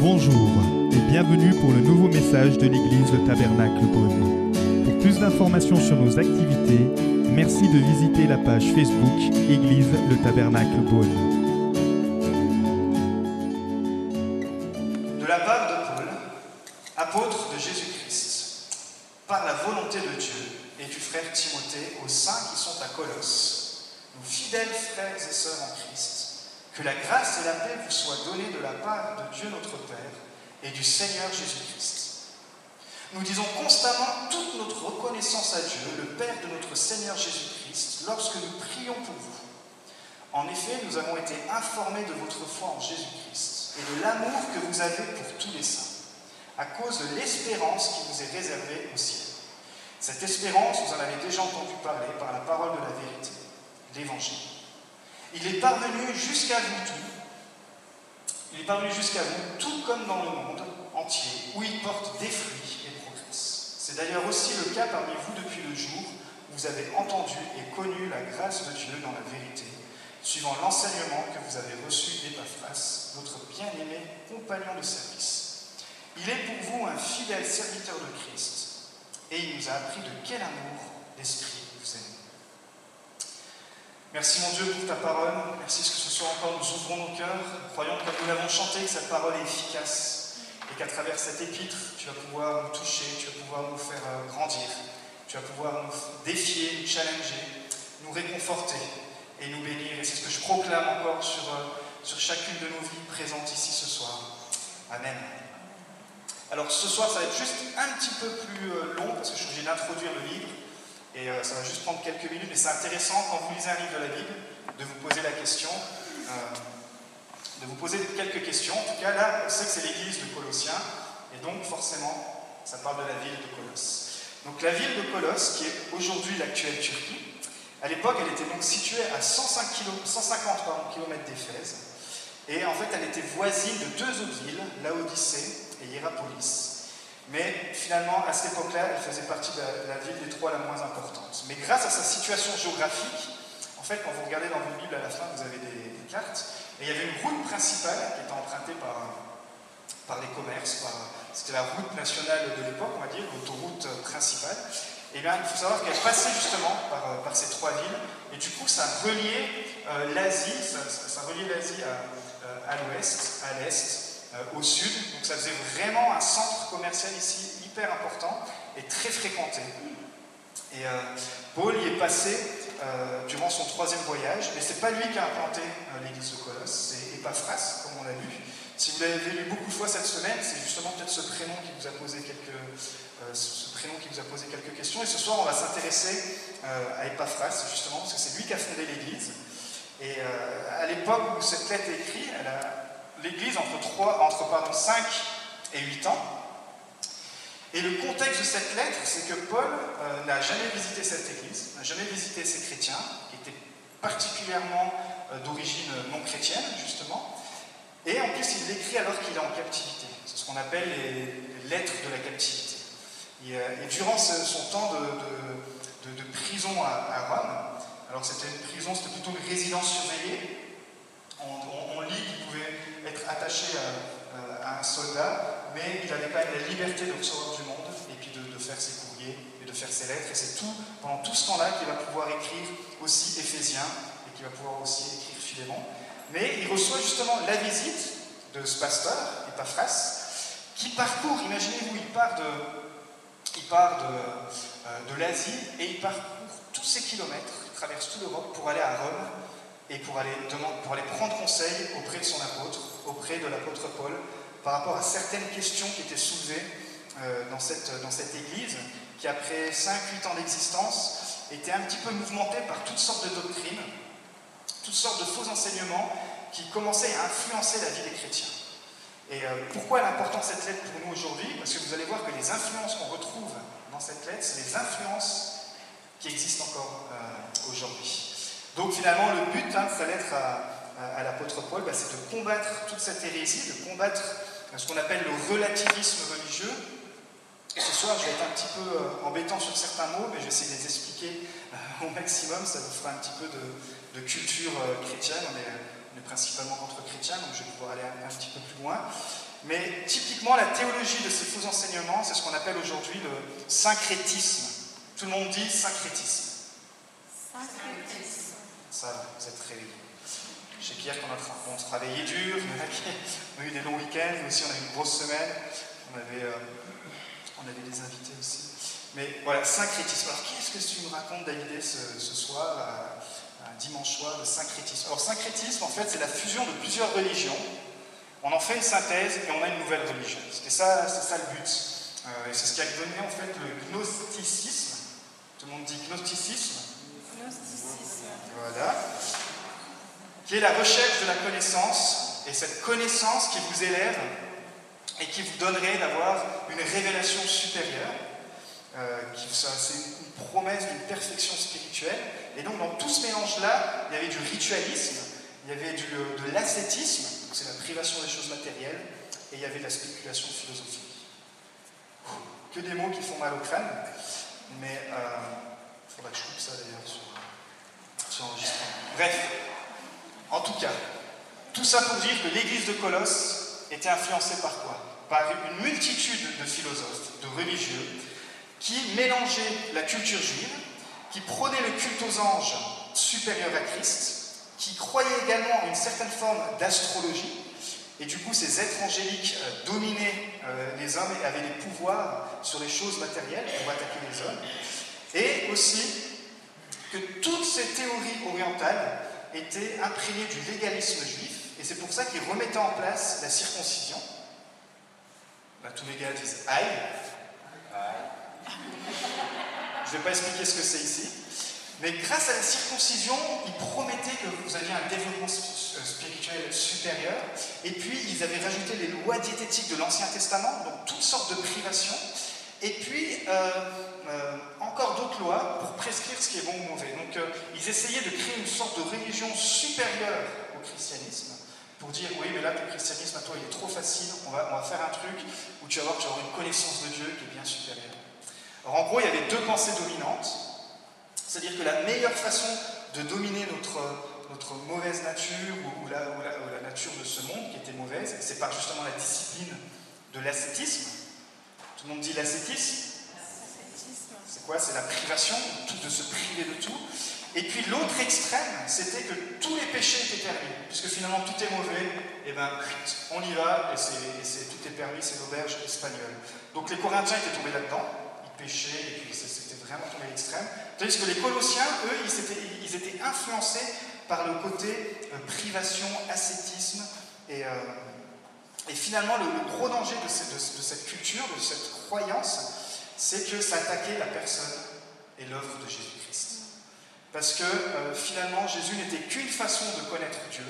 Bonjour et bienvenue pour le nouveau message de l'église Le Tabernacle Beaune. Pour plus d'informations sur nos activités, merci de visiter la page Facebook Église Le Tabernacle Beaune. De la part de Paul, apôtre de Jésus-Christ, par la volonté de Dieu et du frère Timothée aux saints qui sont à Colosse, nos fidèles frères et sœurs en Christ, que la grâce et la paix vous soient données de la part de Dieu notre Père et du Seigneur Jésus-Christ. Nous disons constamment toute notre reconnaissance à Dieu, le Père de notre Seigneur Jésus-Christ, lorsque nous prions pour vous. En effet, nous avons été informés de votre foi en Jésus-Christ et de l'amour que vous avez pour tous les saints, à cause de l'espérance qui vous est réservée au ciel. Cette espérance, vous en avez déjà entendu parler par la parole de la vérité, l'Évangile. Il est parvenu jusqu'à vous tout. Comme dans le monde entier, où il porte des fruits et progresse. C'est d'ailleurs aussi le cas parmi vous depuis le jour où vous avez entendu et connu la grâce de Dieu dans la vérité, suivant l'enseignement que vous avez reçu d'Epaphras, votre bien-aimé compagnon de service. Il est pour vous un fidèle serviteur de Christ, et il nous a appris de quel amour aimez. Merci mon Dieu pour ta parole. Merci que ce soit encore nous ouvrons nos cœurs. Croyons comme nous l'avons chanté que cette parole est efficace et qu'à travers cet épître, tu vas pouvoir nous toucher, tu vas pouvoir nous faire euh, grandir, tu vas pouvoir nous défier, nous challenger, nous réconforter et nous bénir. Et c'est ce que je proclame encore sur, euh, sur chacune de nos vies présentes ici ce soir. Amen. Alors ce soir, ça va être juste un petit peu plus euh, long parce que je suis obligé d'introduire le livre. Et euh, ça va juste prendre quelques minutes, mais c'est intéressant quand vous lisez un livre de la Bible de vous poser la question, euh, de vous poser quelques questions. En tout cas, là, on sait que c'est l'église de Colossiens, et donc forcément, ça parle de la ville de Colosse. Donc la ville de Colosse, qui est aujourd'hui l'actuelle Turquie, à l'époque, elle était donc située à 105 km, 150 km d'Éphèse, et en fait, elle était voisine de deux autres villes, Laodicée et Hierapolis. Mais finalement, à cette époque-là, elle faisait partie de la, ville des trois la moins importante. Mais grâce à sa situation géographique, en fait, quand vous regardez dans vos Bibles à la fin, vous avez des, cartes, et il y avait une route principale qui était empruntée par, par les commerces, c'était la route nationale de l'époque, on va dire, l'autoroute principale. Et bien, il faut savoir qu'elle passait justement par, par, ces trois villes, et du coup, ça reliait euh, l'Asie, ça, ça, reliait l'Asie à, à l'ouest, à l'est, euh, au sud. Donc ça faisait vraiment un centre commercial ici hyper important et très fréquenté. Et euh, Paul y est passé euh, durant son troisième voyage, mais c'est pas lui qui a implanté euh, l'église de Colosse, c'est Epaphras, comme on l'a vu. Si vous l'avez lu beaucoup de fois cette semaine, c'est justement peut-être ce prénom qui vous a posé quelques, euh, ce prénom qui vous a posé quelques questions. Et ce soir, on va s'intéresser à Epaphras, justement, parce que c'est lui qui a fondé l'église. Et à l'époque où cette lettre est écrite, elle a l'Église entre, 3, entre pardon, 5 et 8 ans. Et le contexte de cette lettre, c'est que Paul euh, n'a jamais visité cette Église, n'a jamais visité ces chrétiens, qui étaient particulièrement euh, d'origine non chrétienne, justement. Et en plus, il l'écrit alors qu'il est en captivité. C'est ce qu'on appelle les, lettres de la captivité. Et, euh, durant son temps de, prison à, Rome, alors c'était une prison, c'était plutôt une résidence surveillée, on, on lit qu'il pouvait être attaché à, un soldat, mais il avait quand même la liberté de recevoir du monde et puis de, de faire ses courriers et de faire ses lettres. Et c'est tout, pendant tout ce temps-là, qu'il va pouvoir écrire aussi Éphésiens et qu'il va pouvoir aussi écrire Philémon. Mais il reçoit justement la visite de ce pasteur, Epaphras, qui parcourt, imaginez-vous, il part de, il part de, euh, de l'Asie et il parcourt tous ces kilomètres, il traverse toute l'Europe pour aller à Rome et pour aller, pour aller prendre conseil auprès de son apôtre, auprès de l'apôtre Paul, par rapport à certaines questions qui étaient soulevées euh, dans, cette, église, qui après 5-8 ans d'existence était un petit peu mouvementée par toutes sortes de doctrines, toutes sortes de faux enseignements qui commençaient à influencer la vie des chrétiens. Et euh, pourquoi elle est importante cette lettre pour nous aujourd'hui? Parce que vous allez voir que les influences qu'on retrouve dans cette lettre, c'est les influences qui existent encore euh, aujourd'hui. Donc finalement, le but hein, de sa lettre à, à, l'apôtre Paul, bah, c'est de combattre toute cette hérésie, de combattre ce qu'on appelle le relativisme religieux. Et ce soir, je vais être un petit peu euh, embêtant sur certains mots, mais je vais essayer de les expliquer euh, au maximum. Ça vous fera un petit peu de, de culture euh, chrétienne. On est, on est, principalement contre chrétiens, donc je vais pouvoir aller un, un petit peu plus loin. Mais typiquement, la théologie de ces faux enseignements, c'est ce qu'on appelle aujourd'hui le syncrétisme. Tout le monde dit syncrétisme. Syncrétisme. Ça, vous êtes réveillés. Je sais qu'hier, quand on a travaillé dur, on a eu des longs week-ends, mais aussi on a eu une grosse semaine. On avait, euh, on avait des invités aussi. Mais voilà, syncrétisme. Alors, qu'est-ce que tu nous racontes, David, ce, ce soir, un dimanche soir, le syncrétisme? Alors, syncrétisme, en fait, c'est la fusion de plusieurs religions. On en fait une synthèse et on a une nouvelle religion. C'était ça, c'est ça le but. Euh, et c'est ce qui a donné, en fait, le gnosticisme. Tout le monde dit gnosticisme Gnosticisme. voilà. Qui est la recherche de la connaissance, et cette connaissance qui vous élève et qui vous donnerait d'avoir une révélation supérieure, euh, c'est une promesse d'une perfection spirituelle. Et donc dans tout ce mélange-là, il y avait du ritualisme, il y avait du, de l'ascétisme, c'est la privation des choses matérielles, et il y avait de la spéculation philosophique. Que des mots qui font mal au crâne, mais il euh, faudrait que je coupe ça d'ailleurs sur, sur l'enregistrement. Bref, en tout cas, tout ça pour dire que l'église de Colosse était influencée par quoi? Par une multitude de philosophes, de religieux, qui mélangeaient la culture juive, qui prônaient le culte aux anges supérieur à Christ, qui croyaient également à une certaine forme d'astrologie, et du coup ces êtres angéliques euh, dominaient euh, les hommes et avaient des pouvoirs sur les choses matérielles pour attaquer les hommes, et aussi que toutes ces théories orientales était imprégné du légalisme juif, et c'est pour ça qu'il remettait en place la circoncision. Bah, tous les gars disent aïe. Je ne vais pas expliquer ce que c'est ici. Mais grâce à la circoncision, il promettait que vous aviez un développement euh, spirituel supérieur. Et puis, ils avaient rajouté les lois diététiques de l'Ancien Testament, donc toutes sortes de privations. Et puis, euh, euh, encore d'autres lois pour prescrire ce qui est bon ou mauvais. Donc, euh, ils essayaient de créer une sorte de religion supérieure au christianisme pour dire oui, mais là, ton christianisme à toi, il est trop facile, on va, faire un truc où tu vas avoir une connaissance de Dieu qui est bien supérieure. Alors, en gros, il y avait deux pensées dominantes. C'est-à-dire que la meilleure façon de dominer notre, mauvaise nature ou, ou, la, ou, la, ou, la, nature de ce monde qui était mauvaise, c'est par justement la discipline de l'ascétisme. Tout le monde dit l'ascétisme C'est quoi? C'est la privation, de se priver de tout. Et puis l'autre extrême, c'était que tous les péchés étaient permis, puisque finalement tout est mauvais, et bien on y va, et, c'est, tout est permis, c'est l'auberge espagnole. Donc les Corinthiens étaient tombés là-dedans, ils péchaient, et puis c'était vraiment tombé à l'extrême. Tandis que les Colossiens, eux, ils étaient, influencés par le côté euh, privation, ascétisme, et, euh, finalement le, gros danger de cette culture, de cette croyance, c'est que ça attaquait la personne et l'œuvre de Jésus-Christ. Parce que euh, finalement, Jésus n'était qu'une façon de connaître Dieu,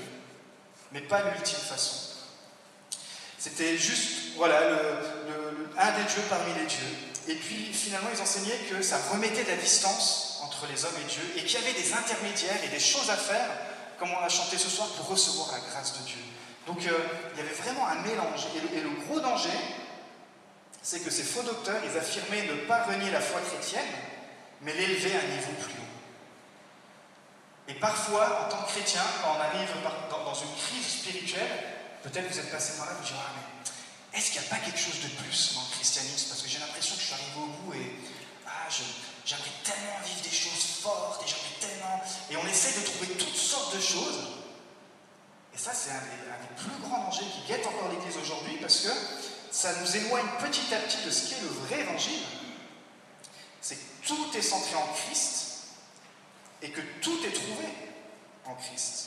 mais pas l'ultime façon. C'était juste, voilà, un des dieux parmi les dieux. Et puis finalement, ils enseignaient que ça remettait de la distance entre les hommes et Dieu, et qu'il y avait des intermédiaires et des choses à faire, comme on a chanté ce soir, pour recevoir la grâce de Dieu. Donc euh, il y avait vraiment un mélange. Et le gros danger, c'est que ces faux docteurs, ils affirmaient ne pas renier la foi chrétienne, mais l'élever à un niveau plus haut. Et parfois, en tant que chrétien, quand on arrive dans une crise spirituelle, peut-être vous êtes passé par là, vous dites Ah, mais est-ce qu'il n'y a pas quelque chose de plus dans le christianisme? Parce que j'ai l'impression que je suis arrivé au bout et ah, j'aimerais tellement vivre des choses fortes, et tellement. Et on essaie de trouver toutes sortes de choses. Et ça, c'est un, un, des plus grands dangers qui guette encore l'Église aujourd'hui parce que ça nous éloigne petit à petit de ce qu'est le vrai évangile. C'est que tout est centré en Christ et que tout est trouvé en Christ.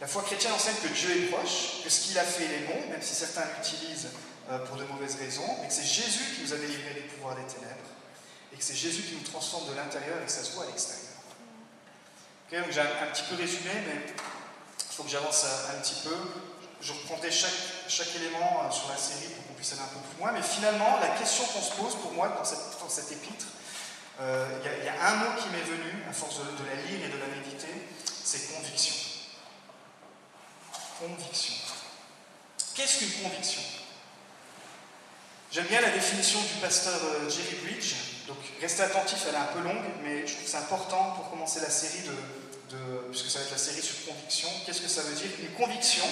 La foi chrétienne enseigne que Dieu est proche, que ce qu'il a fait est bon, même si certains l'utilisent pour de mauvaises raisons, mais que c'est Jésus qui nous a délivré des pouvoirs des ténèbres, et que c'est Jésus qui nous transforme de l'intérieur et que ça se voit à l'extérieur. Okay, donc j'ai un, petit peu résumé, mais il faut que j'avance un, petit peu. Je reprendrai chaque, chaque élément sur la série pour qu'on puisse aller un peu plus loin, mais finalement, la question qu'on se pose pour moi dans cette, dans épître, il euh, y, y, a un mot qui m'est venu, à force de, la lire et de la méditer, c'est conviction. Conviction. Qu'est-ce qu'une conviction? J'aime bien la définition du pasteur euh, Jerry Bridge, donc restez attentifs, elle est un peu longue, mais je trouve que c'est important pour commencer la série, de, puisque ça va être la série sur conviction. Qu'est-ce que ça veut dire? Une conviction,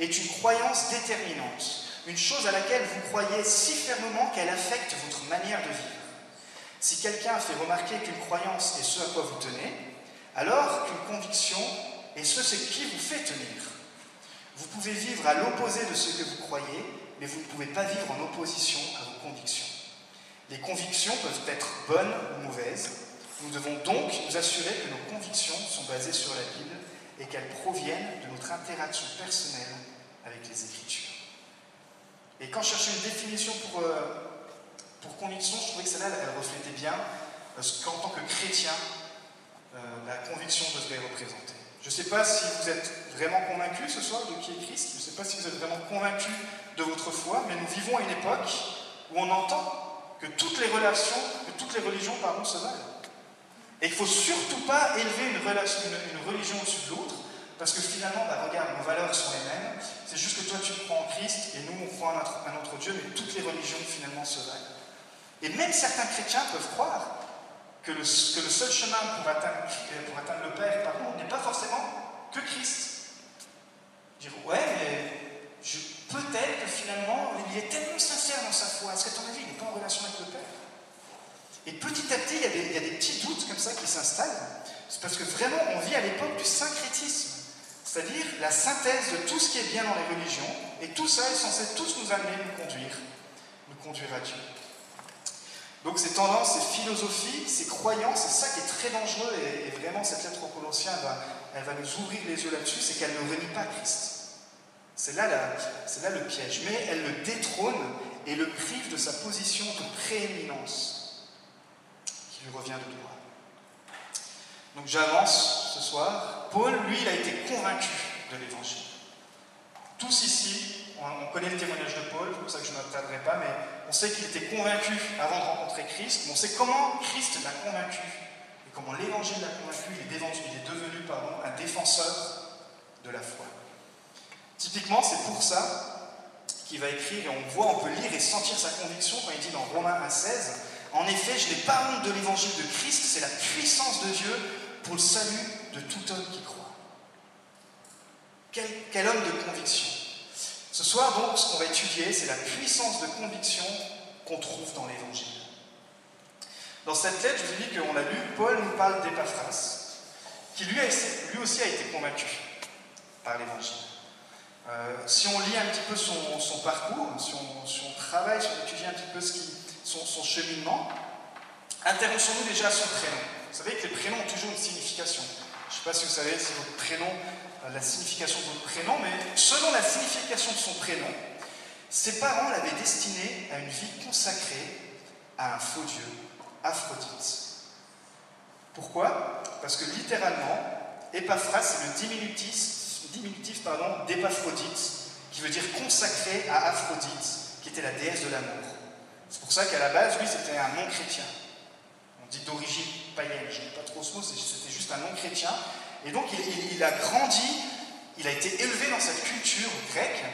est une croyance déterminante, une chose à laquelle vous croyez si fermement qu'elle affecte votre manière de vivre. Si quelqu'un fait remarquer qu'une croyance est ce à quoi vous tenez, alors qu'une conviction est ce qui vous fait tenir. Vous pouvez vivre à l'opposé de ce que vous croyez, mais vous ne pouvez pas vivre en opposition à vos convictions. Les convictions peuvent être bonnes ou mauvaises. Nous devons donc nous assurer que nos convictions sont basées sur la Bible et qu'elles proviennent de notre interaction personnelle avec les Écritures. Et quand je cherchais une définition pour, euh, pour conviction, je trouvais que celle-là, elle reflétait bien ce qu'en tant que chrétien, euh, la conviction devrait représenter. Je ne sais pas si vous êtes vraiment convaincu ce soir de qui est Christ, je ne sais pas si vous êtes vraiment convaincu de votre foi, mais nous vivons à une époque où on entend que toutes les relations, que toutes les religions pardon, se valent. Et il ne faut surtout pas élever une, religion au-dessus de l'autre, parce que finalement, bah, regarde, nos valeurs sont les mêmes, c'est juste que toi tu crois en Christ et nous on croit en un autre Dieu, mais toutes les religions finalement se valent. Et même certains chrétiens peuvent croire que le, seul chemin pour atteindre, le Père n'est pas forcément que Christ. Dire, ouais, mais peut-être que finalement, il est tellement sincère dans sa foi. Est-ce qu'à ton avis, il n'est pas en relation avec le Père? Et petit à petit, il y, a des, petits doutes comme ça qui s'installent. C'est parce que vraiment, on vit à l'époque du syncrétisme. C'est-à-dire la synthèse de tout ce qui est bien dans les religions. Et tout ça est censé tous nous amener, nous conduire, nous conduire à Dieu. Donc ces tendances, ces philosophies, ces croyances, c'est ça qui est très dangereux. Et, vraiment, cette lettre aux Colossiens, elle va, elle va nous ouvrir les yeux là-dessus, c'est qu'elle ne renie pas Christ. C'est là, là, le piège. Mais elle le détrône et le prive de sa position de prééminence lui revient de droit. Donc j'avance ce soir. Paul, lui, il a été convaincu de l'évangile. Tous ici, on, connaît le témoignage de Paul, c'est pour ça que je ne m'attarderai pas, mais on sait qu'il était convaincu avant de rencontrer Christ, mais on sait comment Christ l'a convaincu et comment l'évangile l'a convaincu. Il est, il est devenu pardon, un défenseur de la foi. Typiquement, c'est pour ça qu'il va écrire, et on voit, on peut lire et sentir sa conviction quand il dit dans Romains 1,16 En effet, je n'ai pas honte de l'évangile de Christ, c'est la puissance de Dieu pour le salut de tout homme qui croit. Quel, homme de conviction Ce soir, donc, ce qu'on va étudier, c'est la puissance de conviction qu'on trouve dans l'évangile. Dans cette lettre, je vous dit qu'on a lu, Paul nous parle d'Épaphras, qui lui, a, aussi a été convaincu par l'évangile. Euh, si on lit un petit peu son, parcours, si on, travaille, si on étudie un petit peu ce qui, son, cheminement, intéressons-nous déjà à son prénom. Vous savez que les prénoms ont toujours une signification. Je ne sais pas si vous savez si votre prénom, euh, la signification de votre prénom, mais selon la signification de son prénom, ses parents l'avaient destiné à une vie consacrée à un faux dieu, Aphrodite. Pourquoi? Parce que littéralement, Epaphras, c'est le diminutif diminutif d'Épaphrodite, qui veut dire consacré à Aphrodite, qui était la déesse de l'amour. C'est pour ça qu'à la base, lui, c'était un nom chrétien. On dit d'origine païenne, je n'ai pas trop ce mot, c'était juste un nom chrétien. Et donc, il, a grandi, il a été élevé dans cette culture grecque,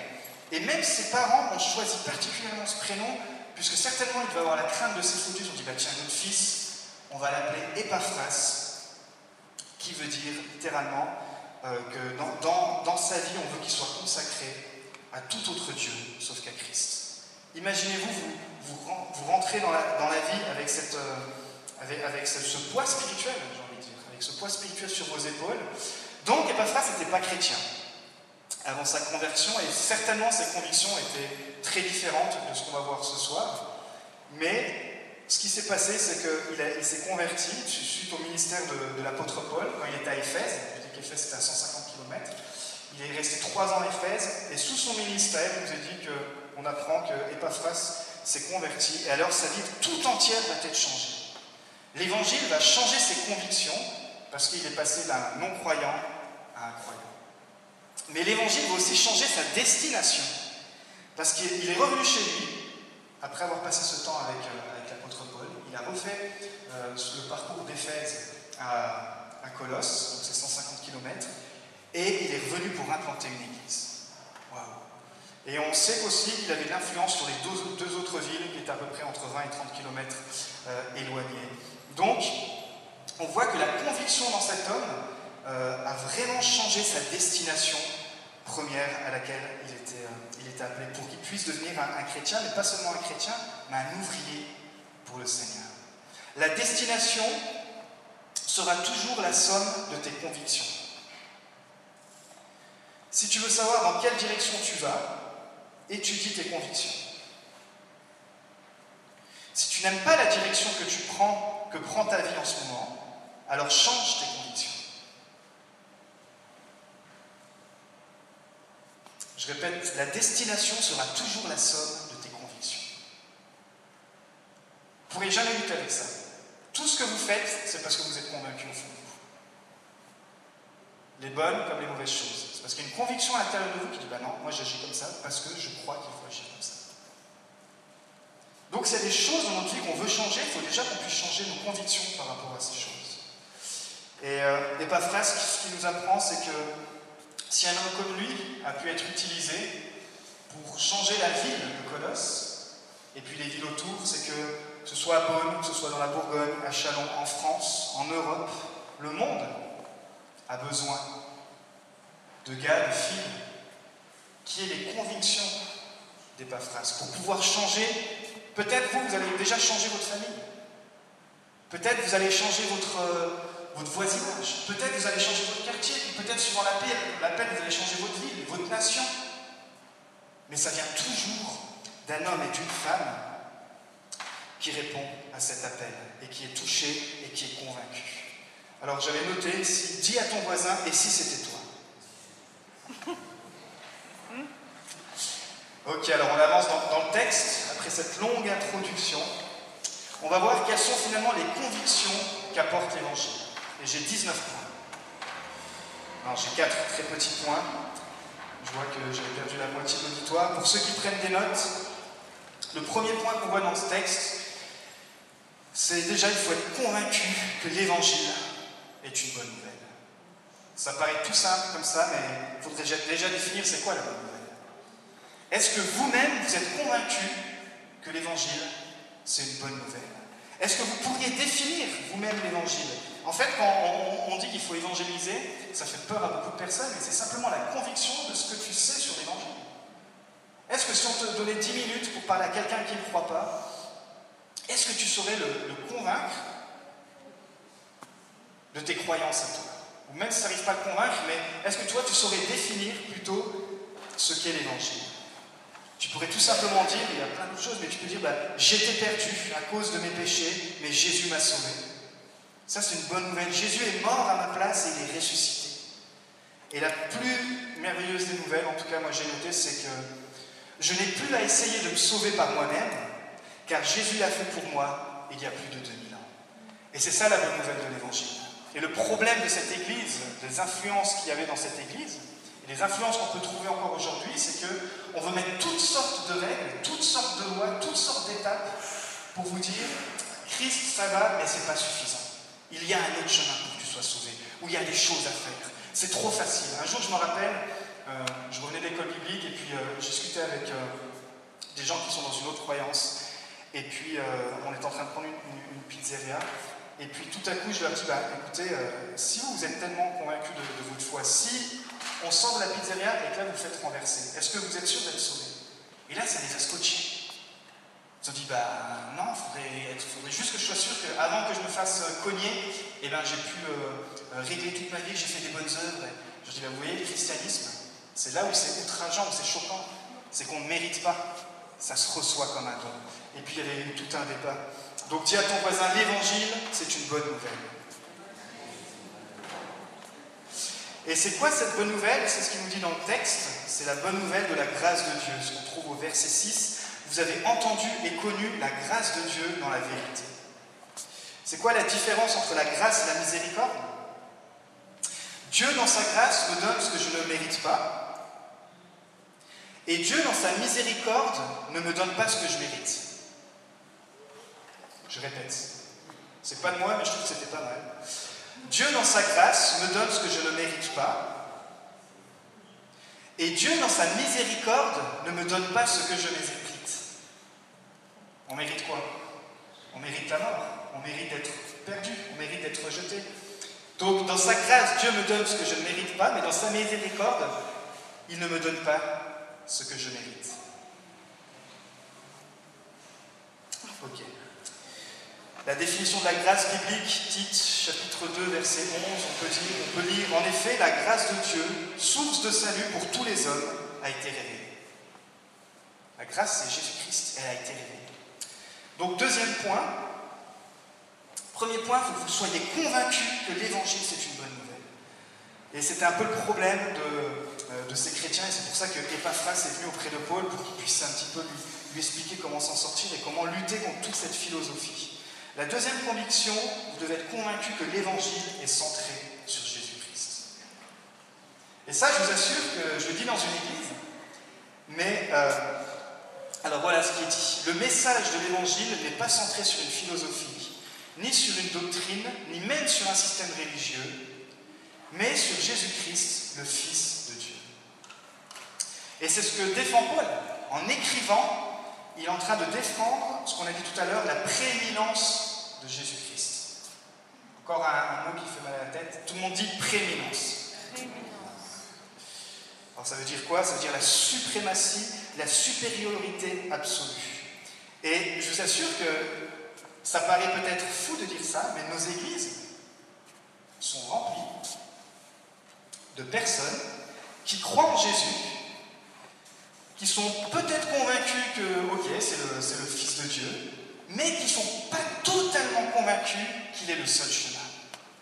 et même ses parents ont choisi particulièrement ce prénom, puisque certainement il devait avoir la crainte de ses foutus. On dit, bah tiens, notre fils, on va l'appeler Épaphras, qui veut dire littéralement euh, que dans, dans, sa vie, on veut qu'il soit consacré à tout autre Dieu, sauf qu'à Christ. Imaginez-vous, vous, rentrez dans la, vie avec, euh, ce, poids spirituel, j'ai envie de dire, avec ce poids spirituel sur vos épaules. Donc, Epaphras n'était pas chrétien avant sa conversion, et certainement ses convictions étaient très différentes de ce qu'on va voir ce soir. Mais ce qui s'est passé, c'est qu'il il, s'est converti suite au ministère de, l'apôtre Paul quand il était à Éphèse. Éphèse, c'était à 150 km. Il est resté trois ans à Éphèse, et sous son ministère, il nous a dit qu'on apprend que Epaphras s'est converti, et alors sa vie tout entière va être changée. L'évangile va changer ses convictions, parce qu'il est passé d'un non-croyant à un croyant. Mais l'évangile va aussi changer sa destination, parce qu'il est revenu chez lui, après avoir passé ce temps avec, euh, l'apôtre Paul, il a refait euh, le parcours d'Éphèse à Colosse, donc c'est 150 km, et il est revenu pour implanter une église. Et on sait aussi qu'il avait de l'influence sur les deux, autres villes qui étaient à peu près entre 20 et 30 km euh, éloignées. Donc, on voit que la conviction dans cet homme euh, a vraiment changé sa destination première à laquelle il était, euh, appelé, pour qu'il puisse devenir un chrétien, mais pas seulement un chrétien, mais un ouvrier pour le Seigneur. La destination sera toujours la somme de tes convictions. Si tu veux savoir dans quelle direction tu vas, étudie tes convictions. Si tu n'aimes pas la direction que tu prends, que prend ta vie en ce moment, alors change tes convictions. Je répète, la destination sera toujours la somme de tes convictions. Vous ne pourrez jamais lutter avec ça. Tout ce que vous faites, c'est parce que vous êtes convaincu au fond de vous. Les bonnes comme les mauvaises choses. C'est parce qu'il y a une conviction à l'intérieur de vous qui dit, bah non, moi j'agis comme ça parce que je crois qu'il faut agir comme ça. Donc s'il y a des choses dans notre vie qu'on veut changer, il faut déjà qu'on puisse changer nos convictions par rapport à ces choses. Et euh, ce qu'il nous apprend, c'est que si un homme comme lui a pu être utilisé pour changer la ville de Colosse, et puis les villes autour, c'est que que ce soit à Beaune, que ce soit dans la Bourgogne, à Chalon, en France, en Europe, le monde a besoin de gars, de filles, qui aient les convictions d'Epaphras pour pouvoir changer. Peut-être vous, vous allez déjà changer votre famille. Peut-être vous allez changer votre, euh, votre voisinage. Peut-être vous allez changer votre quartier. Peut-être suivant l'appel, l'appel, vous allez changer votre ville, votre nation. Mais ça vient toujours d'un homme et d'une femme qui répond à cet appel et qui est touché et qui est convaincu. Alors j'avais noté, si, dis à ton voisin, et si c'était toi Ok, alors on avance dans, dans le texte, après cette longue introduction. On va voir quelles sont finalement les convictions qu'apporte l'Évangile. Et j'ai 19 points. Alors j'ai 4 très petits points. Je vois que j'avais perdu la moitié de l'auditoire. Pour ceux qui prennent des notes, le premier point qu'on voit dans ce texte, c'est déjà, il faut être convaincu que l'Évangile est une bonne nouvelle. Ça paraît tout simple comme ça, mais il faudrait déjà, définir c'est quoi la bonne nouvelle. Est-ce que vous-même, vous êtes convaincu que l'Évangile, c'est une bonne nouvelle? Est-ce que vous pourriez définir vous-même l'Évangile? En fait, quand on, dit qu'il faut évangéliser, ça fait peur à beaucoup de personnes, mais c'est simplement la conviction de ce que tu sais sur l'Évangile. Est-ce que si on te donnait 10 minutes pour parler à quelqu'un qui ne croit pas, est-ce que tu saurais le, convaincre de tes croyances à toi Ou même si tu n'arrives pas à le convaincre, mais est-ce que toi, tu saurais définir plutôt ce qu'est l'Évangile? Tu pourrais tout simplement dire, il y a plein d'autres choses, mais tu peux dire, bah, j'étais perdu à cause de mes péchés, mais Jésus m'a sauvé. Ça, c'est une bonne nouvelle. Jésus est mort à ma place et il est ressuscité. Et la plus merveilleuse des nouvelles, en tout cas moi j'ai noté, c'est que je n'ai plus à essayer de me sauver par moi-même, car Jésus l'a fait pour moi il y a plus de 2000 ans. Et c'est ça la bonne nouvelle de l'Évangile. Et le problème de cette Église, des influences qu'il y avait dans cette Église, et les influences qu'on peut trouver encore aujourd'hui, c'est qu'on veut mettre toutes sortes de règles, toutes sortes de lois, toutes sortes d'étapes pour vous dire, Christ, ça va, mais c'est pas suffisant. Il y a un autre chemin pour que tu sois sauvé, où il y a des choses à faire. C'est trop facile. Un jour, je me rappelle, euh, je revenais d'école biblique et puis euh, je discutais avec euh, des gens qui sont dans une autre croyance. Et puis, on est en train de prendre une, pizzeria. Et puis, tout à coup, je leur dis bah, écoutez, euh, si vous êtes tellement convaincus de, votre foi, si on sort de la pizzeria et que là, vous faites renverser, est-ce que vous êtes sûr d'être sauvé Et là, ça les a scotchés. Ils ont dit bah non, il faudrait, juste que je sois sûr qu'avant que je me fasse cogner, eh ben, j'ai pu euh, régler toute ma vie, j'ai fait des bonnes œuvres. Et je dis bah, vous voyez, le christianisme, c'est là où c'est outrageant, où c'est choquant. C'est qu'on ne mérite pas. Ça se reçoit comme un don. Et puis il y avait eu tout un débat. Donc dis à ton voisin, l'évangile, c'est une bonne nouvelle. Et c'est quoi cette bonne nouvelle? C'est ce qu'il nous dit dans le texte. C'est la bonne nouvelle de la grâce de Dieu. Ce qu'on trouve au verset 6. Vous avez entendu et connu la grâce de Dieu dans la vérité. C'est quoi la différence entre la grâce et la miséricorde? Dieu, dans sa grâce, me donne ce que je ne mérite pas. Et Dieu, dans sa miséricorde, ne me donne pas ce que je mérite. Je répète. C'est pas de moi, mais je trouve que c'était pas mal. Dieu, dans sa grâce, me donne ce que je ne mérite pas. Et Dieu, dans sa miséricorde, ne me donne pas ce que je mérite. On mérite quoi? On mérite la mort. On mérite d'être perdu. On mérite d'être rejeté. Donc, dans sa grâce, Dieu me donne ce que je ne mérite pas, mais dans sa miséricorde, il ne me donne pas ce que je mérite. Ok. La définition de la grâce biblique, Tite chapitre 2, verset 11, on peut, dire, on peut lire En effet, la grâce de Dieu, source de salut pour tous les hommes, a été révélée. La grâce, c'est Jésus-Christ, elle a été révélée. Donc, deuxième point. Premier point, il faut que vous soyez convaincus que l'évangile, c'est une bonne nouvelle. Et c'était un peu le problème de, euh, de ces chrétiens, et c'est pour ça que Epaphras est venu auprès de Paul pour qu'il puisse un petit peu lui expliquer comment s'en sortir et comment lutter contre toute cette philosophie. La deuxième conviction, vous devez être convaincu que l'évangile est centré sur Jésus-Christ. Et ça, je vous assure que je le dis dans une église, mais euh, alors voilà ce qui est dit. Le message de l'évangile n'est pas centré sur une philosophie, ni sur une doctrine, ni même sur un système religieux, mais sur Jésus-Christ, le Fils de Dieu. Et c'est ce que défend Paul en écrivant il est en train de défendre ce qu'on a dit tout à l'heure, la prééminence de Jésus-Christ. Encore un, mot qui fait mal à la tête. Tout le monde dit prééminence. Alors ça veut dire quoi? Ça veut dire la suprématie, la supériorité absolue. Et je vous assure que ça paraît peut-être fou de dire ça, mais nos églises sont remplies de personnes qui croient en Jésus, qui sont peut-être convaincus que, ok, c'est le, Fils de Dieu, mais qui ne sont pas totalement convaincus qu'il est le seul chemin,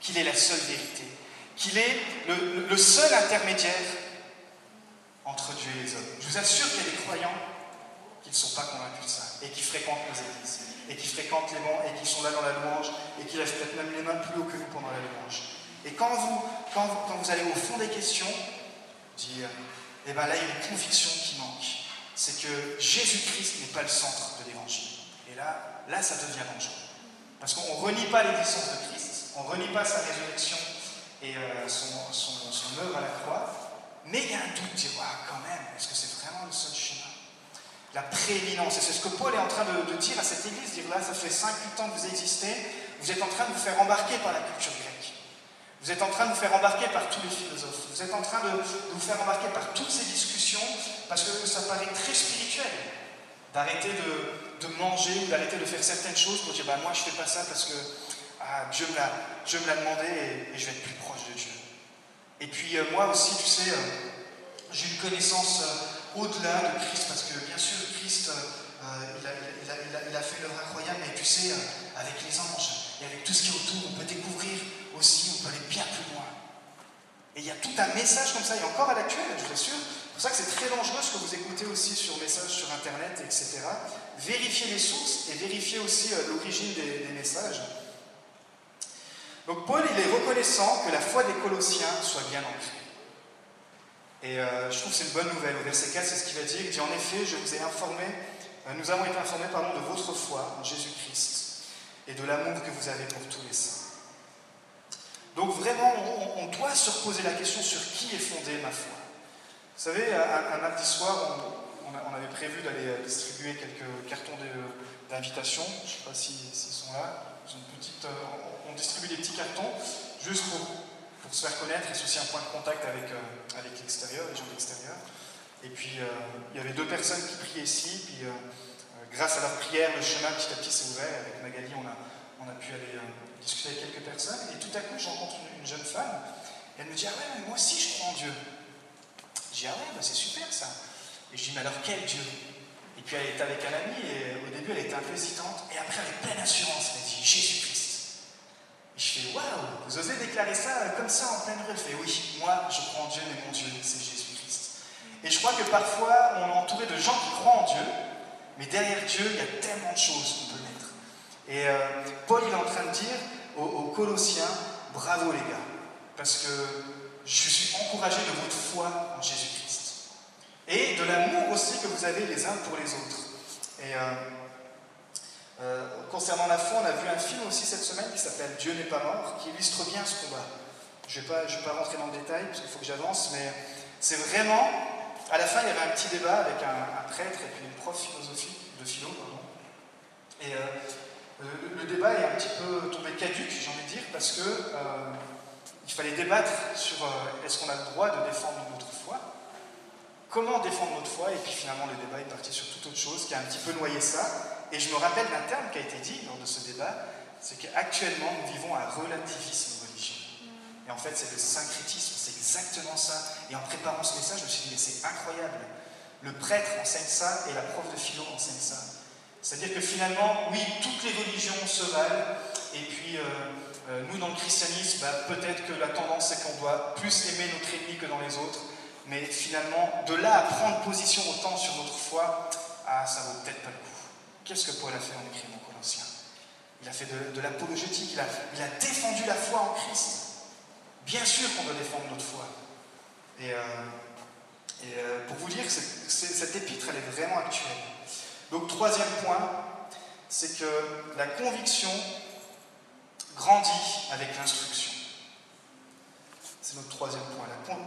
qu'il est la seule vérité, qu'il est le, seul intermédiaire entre Dieu et les hommes. Je vous assure qu'il y a des croyants qui ne sont pas convaincus de ça, et qui fréquentent nos églises, et qui fréquentent les bancs, et qui sont là dans la louange, et qui lèvent peut-être même les mains plus haut que nous pendant la louange. Et vous, quand vous allez au fond des questions, dire et eh bien là, il y a une conviction qui manque. C'est que Jésus-Christ n'est pas le centre de l'évangile. Et là, là, ça devient dangereux. Parce qu'on ne renie pas l'existence de Christ, on ne renie pas sa résurrection et euh, son, œuvre à la croix, mais il y a un doute, dire, ah, quand même, est-ce que c'est vraiment le seul chemin? La prééminence, et c'est ce que Paul est en train de, dire à cette église, dire là, ça fait 5-8 ans que vous existez, vous êtes en train de vous faire embarquer par la culture grecque. Vous êtes en train de vous faire embarquer par tous les philosophes. Vous êtes en train de, vous faire embarquer par toutes ces discussions parce que ça paraît très spirituel d'arrêter de, manger ou d'arrêter de faire certaines choses pour dire bah, moi je fais pas ça parce que ah, Dieu me l'a demandé et, je vais être plus proche de Dieu. Et puis euh, moi aussi, tu sais, euh, j'ai une connaissance euh, au-delà de Christ parce que bien sûr Christ il a, il, a, fait l'œuvre incroyable, mais tu sais, avec les anges et avec tout ce qui est autour, on peut découvrir aussi, on peut aller bien plus loin. Et il y a tout un message comme ça, et encore à l'actuel, je vous assure. C'est pour ça que c'est très dangereux ce que vous écoutez aussi sur messages sur Internet, etc. Vérifiez les sources et vérifiez aussi euh, l'origine des, messages. Donc Paul, il est reconnaissant que la foi des Colossiens soit bien ancrée. Et euh, je trouve que c'est une bonne nouvelle. Au verset 4, c'est ce qu'il va dire. Il dit En effet, je vous ai informé, euh, nous avons été informés pardon, de votre foi en Jésus-Christ et de l'amour que vous avez pour tous les saints. Donc vraiment, on, doit se reposer la question sur qui est fondée ma foi. Vous savez, un, mardi soir, on, avait prévu d'aller euh, distribuer quelques cartons d'invitation. Je ne sais pas s'ils sont là. Petite, euh, on distribue des petits cartons juste pour, se faire connaître c'est aussi un point de contact avec, euh, avec l'extérieur, les gens de l'extérieur. Et puis, il y avait deux personnes qui priaient ici. Puis, grâce à leur prière, le chemin petit à petit s'est ouvert. Avec Magali, on a, on a pu aller discuter avec quelques personnes, et tout à coup, je rencontre une, jeune femme, et elle me dit Ah ouais, mais moi aussi je crois en Dieu. Je dis Ah ouais, bah c'est super ça. Et je dis Mais alors quel Dieu? Et puis elle était avec un ami, et au début elle était un peu hésitante, et après avec pleine assurance, elle dit Jésus-Christ. Et je fais Waouh, vous osez déclarer ça comme ça en pleine rue? Elle fait Oui, moi je crois en Dieu, mais mon Dieu, c'est Jésus-Christ. Et je crois que parfois on est entouré de gens qui croient en Dieu, mais derrière Dieu, il y a tellement de choses qu'on peut mettre. Et euh, Paul, il est en train de dire aux, Colossiens, bravo les gars, parce que je suis encouragé de votre foi en Jésus-Christ. Et de l'amour aussi que vous avez les uns pour les autres. Et euh, euh, concernant la foi, on a vu un film aussi cette semaine qui s'appelle Dieu n'est pas mort, qui illustre bien ce combat. Je ne vais, vais, pas rentrer dans le détail parce qu'il faut que j'avance, mais c'est vraiment. À la fin, il y avait un petit débat avec un, prêtre et puis une prof philosophie, de philo. Et euh, le, débat est un petit peu tombé caduque, j'ai envie de dire, parce que euh, il fallait débattre sur euh, est-ce qu'on a le droit de défendre notre foi? Comment défendre notre foi, et puis finalement le débat est parti sur toute autre chose qui a un petit peu noyé ça. Et je me rappelle d'un terme qui a été dit lors de ce débat, c'est qu'actuellement nous vivons un relativisme. Et en fait c'est le syncrétisme, c'est exactement ça. Et en préparant ce message, je me suis dit mais c'est incroyable. Le prêtre enseigne ça et la prof de philo enseigne ça. C'est-à-dire que finalement, oui, toutes les religions se valent, et puis euh, euh, nous, dans le christianisme, bah, peut-être que la tendance c'est qu'on doit plus aimer notre ennemi que dans les autres, mais finalement, de là à prendre position autant sur notre foi, ah, ça vaut peut-être pas le coup. Qu'est-ce que Paul a fait en écrivant Colossiens? Il a fait de, l'apologétique, il a, il a, défendu la foi en Christ. Bien sûr qu'on doit défendre notre foi. Et, euh, pour vous dire que cette épître, elle est vraiment actuelle. Donc troisième point, c'est que la conviction grandit avec l'instruction. C'est notre troisième point.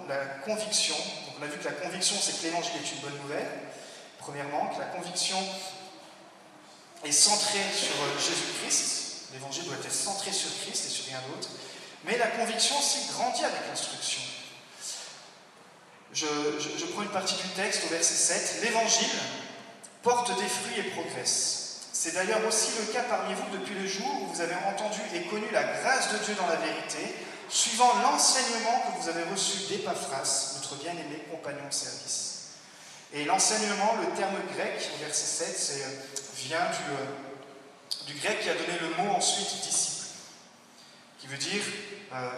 La, conviction, donc on a vu que la conviction, c'est que l'évangile est une bonne nouvelle. Premièrement, que la conviction est centrée sur Jésus-Christ. L'évangile doit être centré sur Christ et sur rien d'autre. Mais la conviction aussi grandit avec l'instruction. Je, prends une partie du texte au verset 7. L'évangile porte des fruits et progresse. C'est d'ailleurs aussi le cas parmi vous depuis le jour où vous avez entendu et connu la grâce de Dieu dans la vérité, suivant l'enseignement que vous avez reçu d'Epaphras, notre bien-aimé compagnon de service. Et l'enseignement, le terme grec, au verset 7, euh, vient du, euh, du, grec qui a donné le mot ensuite disciple, qui veut dire euh,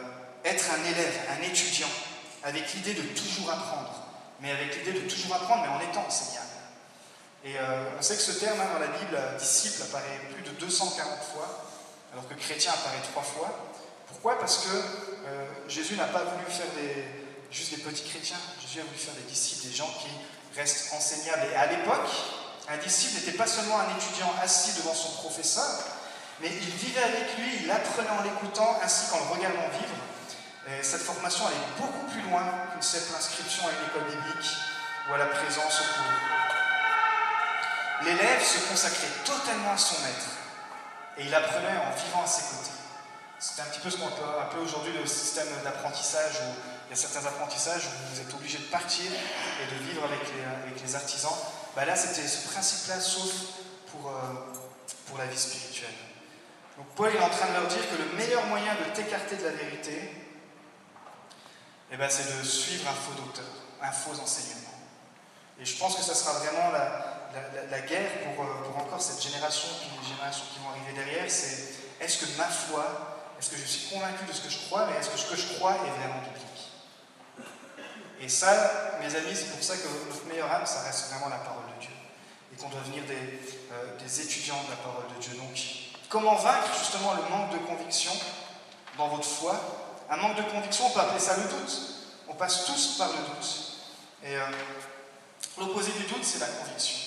être un élève, un étudiant, avec l'idée de toujours apprendre, mais avec l'idée de toujours apprendre, mais en étant enseignant. Et euh, on sait que ce terme hein, dans la Bible, disciple, apparaît plus de 240 fois, alors que chrétien apparaît trois fois. Pourquoi? Parce que euh, Jésus n'a pas voulu faire des, juste des petits chrétiens, Jésus a voulu faire des disciples, des gens qui restent enseignables. Et à l'époque, un disciple n'était pas seulement un étudiant assis devant son professeur, mais il vivait avec lui, il apprenait en l'écoutant ainsi qu'en le regardant vivre. Et cette formation allait beaucoup plus loin qu'une simple inscription à une école biblique ou à la présence au cours l'élève se consacrait totalement à son maître et il apprenait en vivant à ses côtés. C'est un petit peu ce qu'on peut appeler aujourd'hui le système d'apprentissage où il y a certains apprentissages où vous êtes obligé de partir et de vivre avec les, artisans. Bah là, c'était ce principe-là, sauf pour, euh, pour la vie spirituelle. Donc Paul est en train de leur dire que le meilleur moyen de t'écarter de la vérité, eh ben, c'est de suivre un faux docteur, un faux enseignement. Et je pense que ça sera vraiment la, guerre pour, euh, pour, encore cette génération, puis les générations qui vont arriver derrière, c'est est-ce que ma foi, est-ce que je suis convaincu de ce que je crois, mais est-ce que ce que je crois est vraiment biblique? Et ça, mes amis, c'est pour ça que notre meilleure âme, ça reste vraiment la parole de Dieu. Et qu'on doit devenir des, euh, des étudiants de la parole de Dieu. Donc, comment vaincre justement le manque de conviction dans votre foi? Un manque de conviction, on peut appeler ça le doute. On passe tous par le doute. Et euh, l'opposé du doute, c'est la conviction.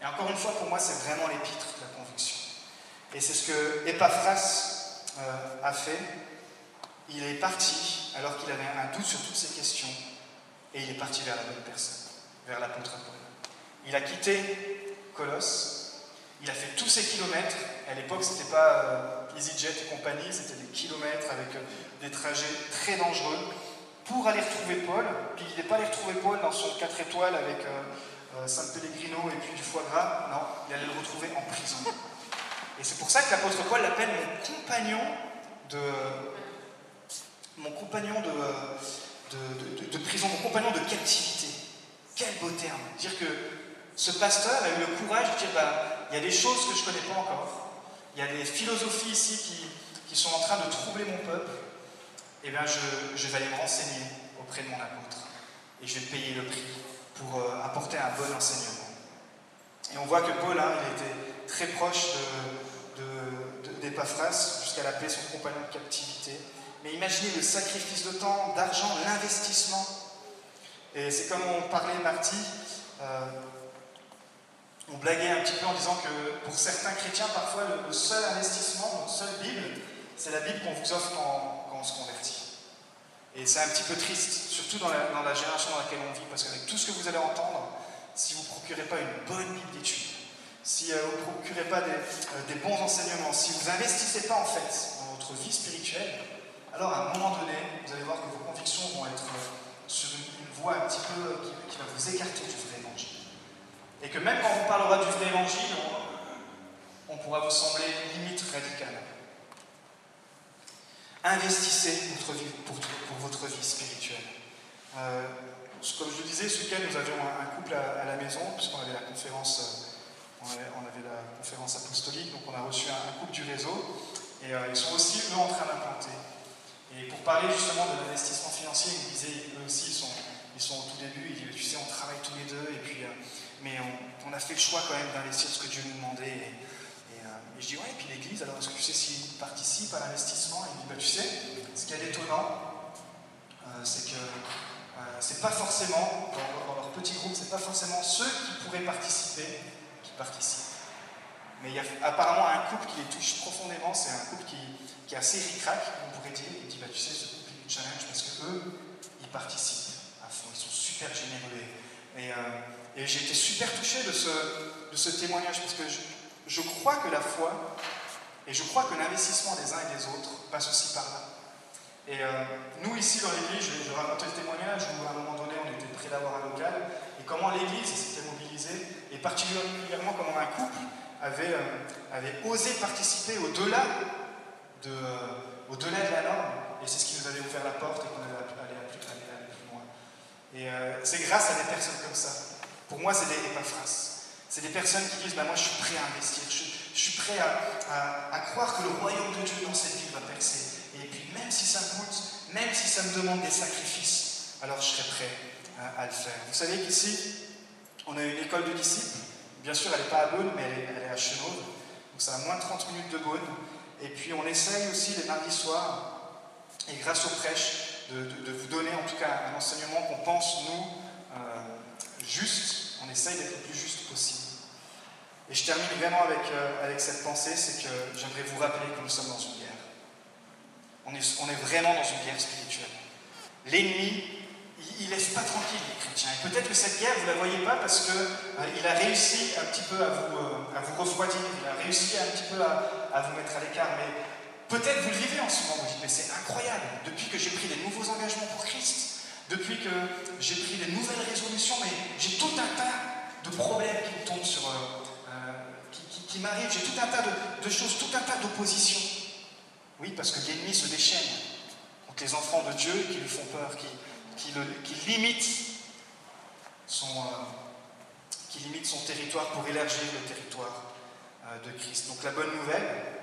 Et encore une fois, pour moi, c'est vraiment l'épître de la conviction. Et c'est ce que Epaphras euh, a fait. Il est parti alors qu'il avait un doute sur toutes ces questions, et il est parti vers la bonne personne, vers l'apôtre Paul. Il a quitté Colosse, il a fait tous ces kilomètres. À l'époque, ce n'était pas euh, EasyJet et compagnie, c'était des kilomètres avec euh, des trajets très dangereux pour aller retrouver Paul. Puis il n'est pas allé retrouver Paul dans son 4 étoiles avec euh, Saint Pellegrino et puis du foie gras. Non, il allait le retrouver en prison. Et c'est pour ça que l'apôtre Paul l'appelle mon compagnon de. Mon compagnon de, prison, mon compagnon de captivité. Quel beau terme. Dire que ce pasteur a eu le courage de dire bah, il y a des choses que je ne connais pas encore. Il y a des philosophies ici qui, sont en train de troubler mon peuple. Eh bien, je, vais aller me renseigner auprès de mon apôtre. Et je vais payer le prix pour euh, apporter un bon enseignement. Et on voit que Paul, hein, il était très proche d'Epaphras de, jusqu'à l'appeler son compagnon de captivité. Mais imaginez le sacrifice de temps, d'argent, l'investissement. Et c'est comme on parlait Marty, euh, on blaguait un petit peu en disant que pour certains chrétiens, parfois, le, seul investissement, notre seule Bible, c'est la Bible qu'on vous offre quand on se convertit. Et c'est un petit peu triste, surtout dans la, génération dans laquelle on vit, parce qu'avec tout ce que vous allez entendre, si vous ne procurez pas une bonne Bible d'études, si euh, vous ne procurez pas euh, des, bons enseignements, si vous n'investissez pas en fait dans votre vie spirituelle, alors à un moment donné, vous allez voir que vos convictions vont être euh, sur une, voie un petit peu qui, qui va vous écarter du vrai. Et que même quand on parlera du vrai évangile, on, pourra vous sembler limite radical. Investissez pour, votre vie spirituelle. Euh, comme je le disais, ce week-end, nous avions un, couple à, la maison, puisqu'on avait la conférence, euh, on la conférence apostolique, donc on a reçu un, couple du réseau, et euh, ils sont aussi, eux, en train d'implanter. Et pour parler justement de l'investissement financier, ils disaient, eux aussi, ils sont, ils sont au tout début, ils disent, tu sais, on travaille tous les deux, et puis, euh, mais on, a fait le choix quand même d'investir ce que Dieu nous demandait. Euh, et je dis, ouais, et puis l'Église, alors est-ce que tu sais s'ils participent à l'investissement? Il dit, bah, tu sais, ce qui est étonnant, euh, c'est que c'est pas forcément, dans, leur petit groupe, c'est pas forcément ceux qui pourraient participer qui participent. Mais il y a apparemment un couple qui les touche profondément, c'est un couple qui, est assez ric-rac, on pourrait dire. Il dit, bah, tu sais, ce couple est challenge parce que eux, ils participent à fond, ils sont super généreux. Et, euh, j'ai été super touché de ce, témoignage parce que je, crois que la foi et je crois que l'investissement des uns et des autres passe aussi par là. Et euh, nous, ici dans l'église, je, je racontais le témoignage où à un moment donné, on était prêt d'avoir un local et comment l'église s'était mobilisée et particulièrement comment un couple avait, euh, osé participer au-delà de, euh, au-delà de la norme. Et c'est ce qui nous avait ouvert la porte et qu'on avait allé, aller, aller, aller plus loin. Et euh, c'est grâce à des personnes comme ça. Pour moi, c'est des épaphras. C'est des personnes qui disent bah, Moi, je suis prêt à investir. Je, suis prêt à, à, à, croire que le royaume de Dieu dans cette ville va percer. Et puis, même si ça me coûte, même si ça me demande des sacrifices, alors je serai prêt à, à le faire. Vous savez qu'ici, on a une école de disciples. Bien sûr, elle n'est pas à Beaune, mais elle est, à Chenauve. Donc, ça a moins de 30 minutes de Beaune. Et puis, on essaye aussi les mardis soirs, et grâce aux prêches, de, vous donner en tout cas un enseignement qu'on pense, nous, euh, juste. On essaye d'être le plus juste possible. Et je termine vraiment avec, euh, avec cette pensée, c'est que j'aimerais vous rappeler que nous sommes dans une guerre. On est, on est vraiment dans une guerre spirituelle. L'ennemi, il ne laisse pas tranquille les chrétiens. Et peut-être que cette guerre, vous ne la voyez pas parce qu'il euh, a réussi un petit peu à vous, euh, à vous refroidir, il a réussi un petit peu à, à vous mettre à l'écart. Mais peut-être vous le vivez en ce moment, vous dites, mais c'est incroyable, depuis que j'ai pris des nouveaux engagements pour Christ, depuis que j'ai pris des nouvelles résolutions, mais j'ai tout un tas de problèmes qui me tombent sur... Euh, qui, qui, m'arrivent, j'ai tout un tas de, choses, tout un tas d'oppositions. Oui, parce que l'ennemi se déchaîne contre les enfants de Dieu qui lui font peur, qui, qui, le, qui limite, son, euh, qui limite son territoire pour élargir le territoire euh, de Christ. Donc la bonne nouvelle,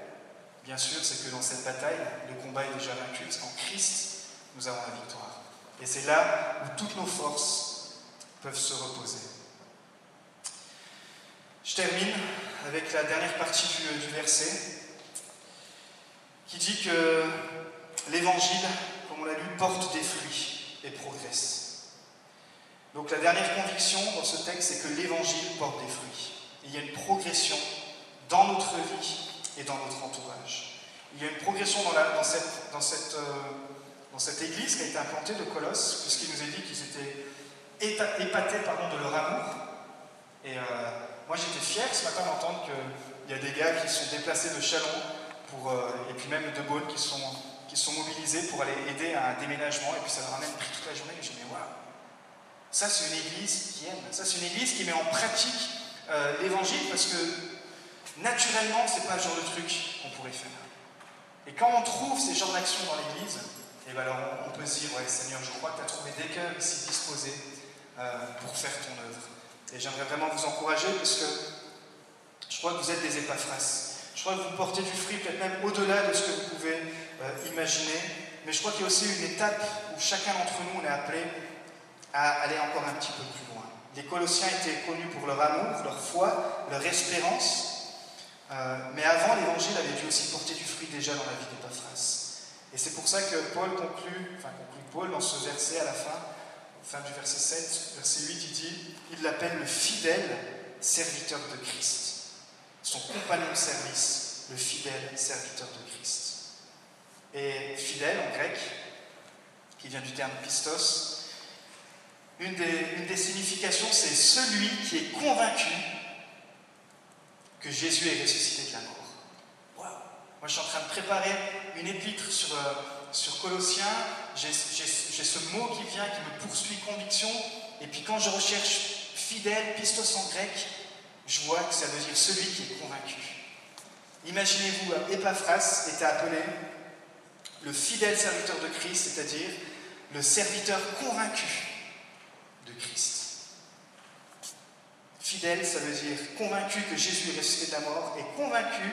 bien sûr, c'est que dans cette bataille, le combat est déjà vaincu, parce qu'en Christ, nous avons la victoire. Et c'est là où toutes nos forces peuvent se reposer. Je termine avec la dernière partie du, verset qui dit que l'évangile, comme on l'a lu, porte des fruits et progresse. Donc la dernière conviction dans ce texte, c'est que l'évangile porte des fruits. il y a une progression dans notre vie et dans notre entourage. Il y a une progression euh, dans cette, église qui a été implantée de Colosse, puisqu'il nous a dit qu'ils étaient épatés de leur amour. Et euh, moi j'étais fier ce matin d'entendre qu'il y a des gars qui sont déplacés de Chalon pour, euh, et puis même de Beaune qui sont, qui sont mobilisés pour aller aider à un déménagement et puis ça leur a même pris toute la journée. Et me dis, waouh, ça c'est une église qui aime, ça c'est une église qui met en pratique l'évangile parce que naturellement c'est pas le genre de truc qu'on pourrait faire. Et quand on trouve ces genres d'actions dans l'église, et eh ben alors on, peut se dire, ouais Seigneur, je crois que tu as trouvé des cœurs ici disposés euh, pour faire ton œuvre. Et j'aimerais vraiment vous encourager parce que je crois que vous êtes des épaphras. Je crois que vous portez du fruit peut-être même au-delà de ce que vous pouvez euh, imaginer. Mais je crois qu'il y a aussi une étape où chacun d'entre nous, on est appelé à aller encore un petit peu plus loin. Les Colossiens étaient connus pour leur amour, leur foi, leur espérance. Euh, mais avant, l'Évangile avait dû aussi porter du fruit déjà dans la vie d'Epaphras. Et c'est pour ça que Paul conclut, enfin conclut Paul dans ce verset à la fin, fin du verset 7, verset 8, il dit, il l'appelle le fidèle serviteur de Christ son compagnon de service, le fidèle serviteur de Christ. Et fidèle en grec, qui vient du terme pistos, une des significations, c'est celui qui est convaincu que Jésus est ressuscité de la mort. Wow. Moi, je suis en train de préparer une épître sur, euh, sur Colossiens. J'ai ce mot qui vient, qui me poursuit conviction. Et puis quand je recherche fidèle, pistos en grec, je vois que ça veut dire celui qui est convaincu. Imaginez-vous, Epaphras était appelé le fidèle serviteur de Christ, c'est-à-dire le serviteur convaincu de Christ. Fidèle, ça veut dire convaincu que Jésus est ressuscité de la mort, et convaincu,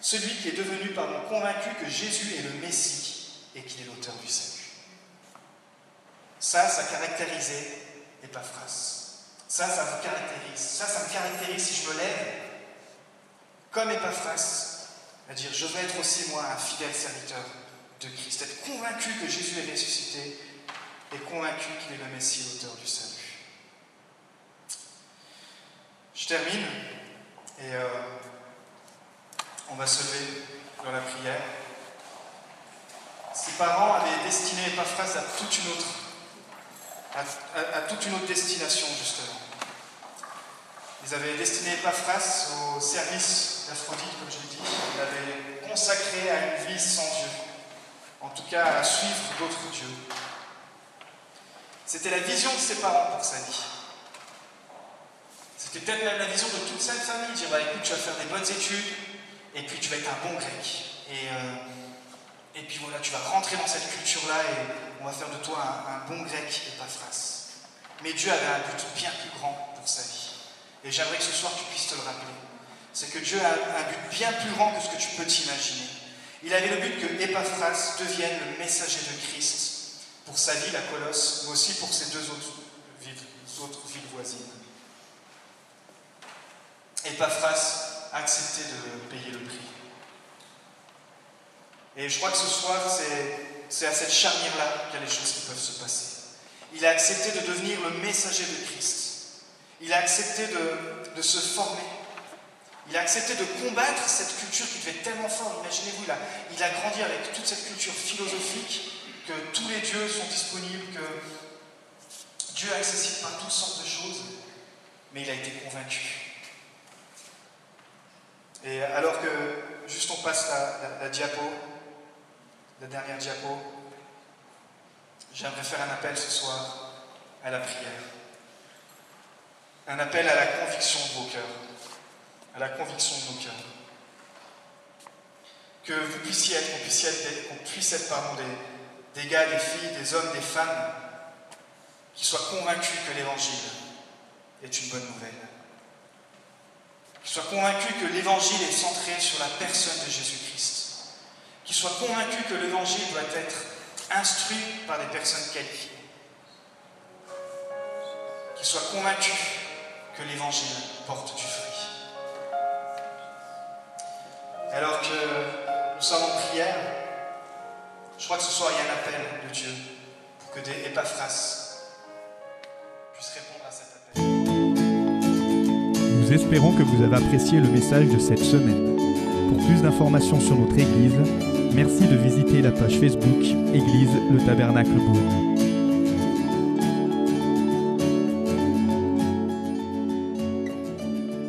celui qui est devenu, pardon, convaincu que Jésus est le Messie et qu'il est l'auteur du salut. Ça, ça caractérisait Epaphras. Ça, ça vous caractérise. Ça, ça me caractérise si je me lève comme Epaphras, à dire je veux être aussi moi un fidèle serviteur de Christ, être convaincu que Jésus est ressuscité et convaincu qu'il est le Messie, l'auteur du salut. Je termine et euh, on va se lever dans la prière. Ses parents avaient destiné Epaphras à toute une autre, à, toute une autre destination justement. Ils avaient destiné Epaphras au service d'Aphrodite, comme je l'ai dit. Ils l'avaient consacré à une vie sans Dieu, en tout cas à suivre d'autres dieux. C'était la vision de ses parents pour sa vie. C'était peut-être même la vision de toute sa famille, dire bah, écoute, tu vas faire des bonnes études, et puis tu vas être un bon grec. Et, euh, et puis voilà, tu vas rentrer dans cette culture-là, et on va faire de toi un, bon grec et. Mais Dieu avait un but bien plus grand pour sa vie. Et j'aimerais que ce soir tu puisses te le rappeler. C'est que Dieu a un but bien plus grand que ce que tu peux t'imaginer. Il avait le but que Epaphras devienne le messager de Christ pour sa ville à Colosse, mais aussi pour ses deux autres autres villes voisines. Epaphras a accepté de payer le prix. Et je crois que ce soir, c'est à cette charnière-là qu'il y a les choses qui peuvent se passer. Il a accepté de devenir le messager de Christ. Il a accepté de, se former. Il a accepté de combattre cette culture qui devait être tellement forte. Imaginez-vous, il il a grandi avec toute cette culture philosophique, que tous les dieux sont disponibles, que Dieu est accessible par toutes sortes de choses, mais il a été convaincu. Et alors que, juste on passe la, la, diapo, la dernière diapo, j'aimerais faire un appel ce soir à la prière. Un appel à la conviction de vos cœurs. À la conviction de nos cœurs. Que vous puissiez être, qu'on puisse être, pardon, des, des gars, des filles, des hommes, des femmes qui soient convaincus que l'Évangile est une bonne nouvelle soit convaincu que l'évangile est centré sur la personne de Jésus-Christ, qui soit convaincu que l'évangile doit être instruit par des personnes qualifiées, qui soit convaincu que l'évangile porte du fruit. Alors que nous sommes en prière, je crois que ce soir il y a un appel de Dieu pour que des épaphras Nous espérons que vous avez apprécié le message de cette semaine. Pour plus d'informations sur notre Église, merci de visiter la page Facebook Église le Tabernacle Beaune.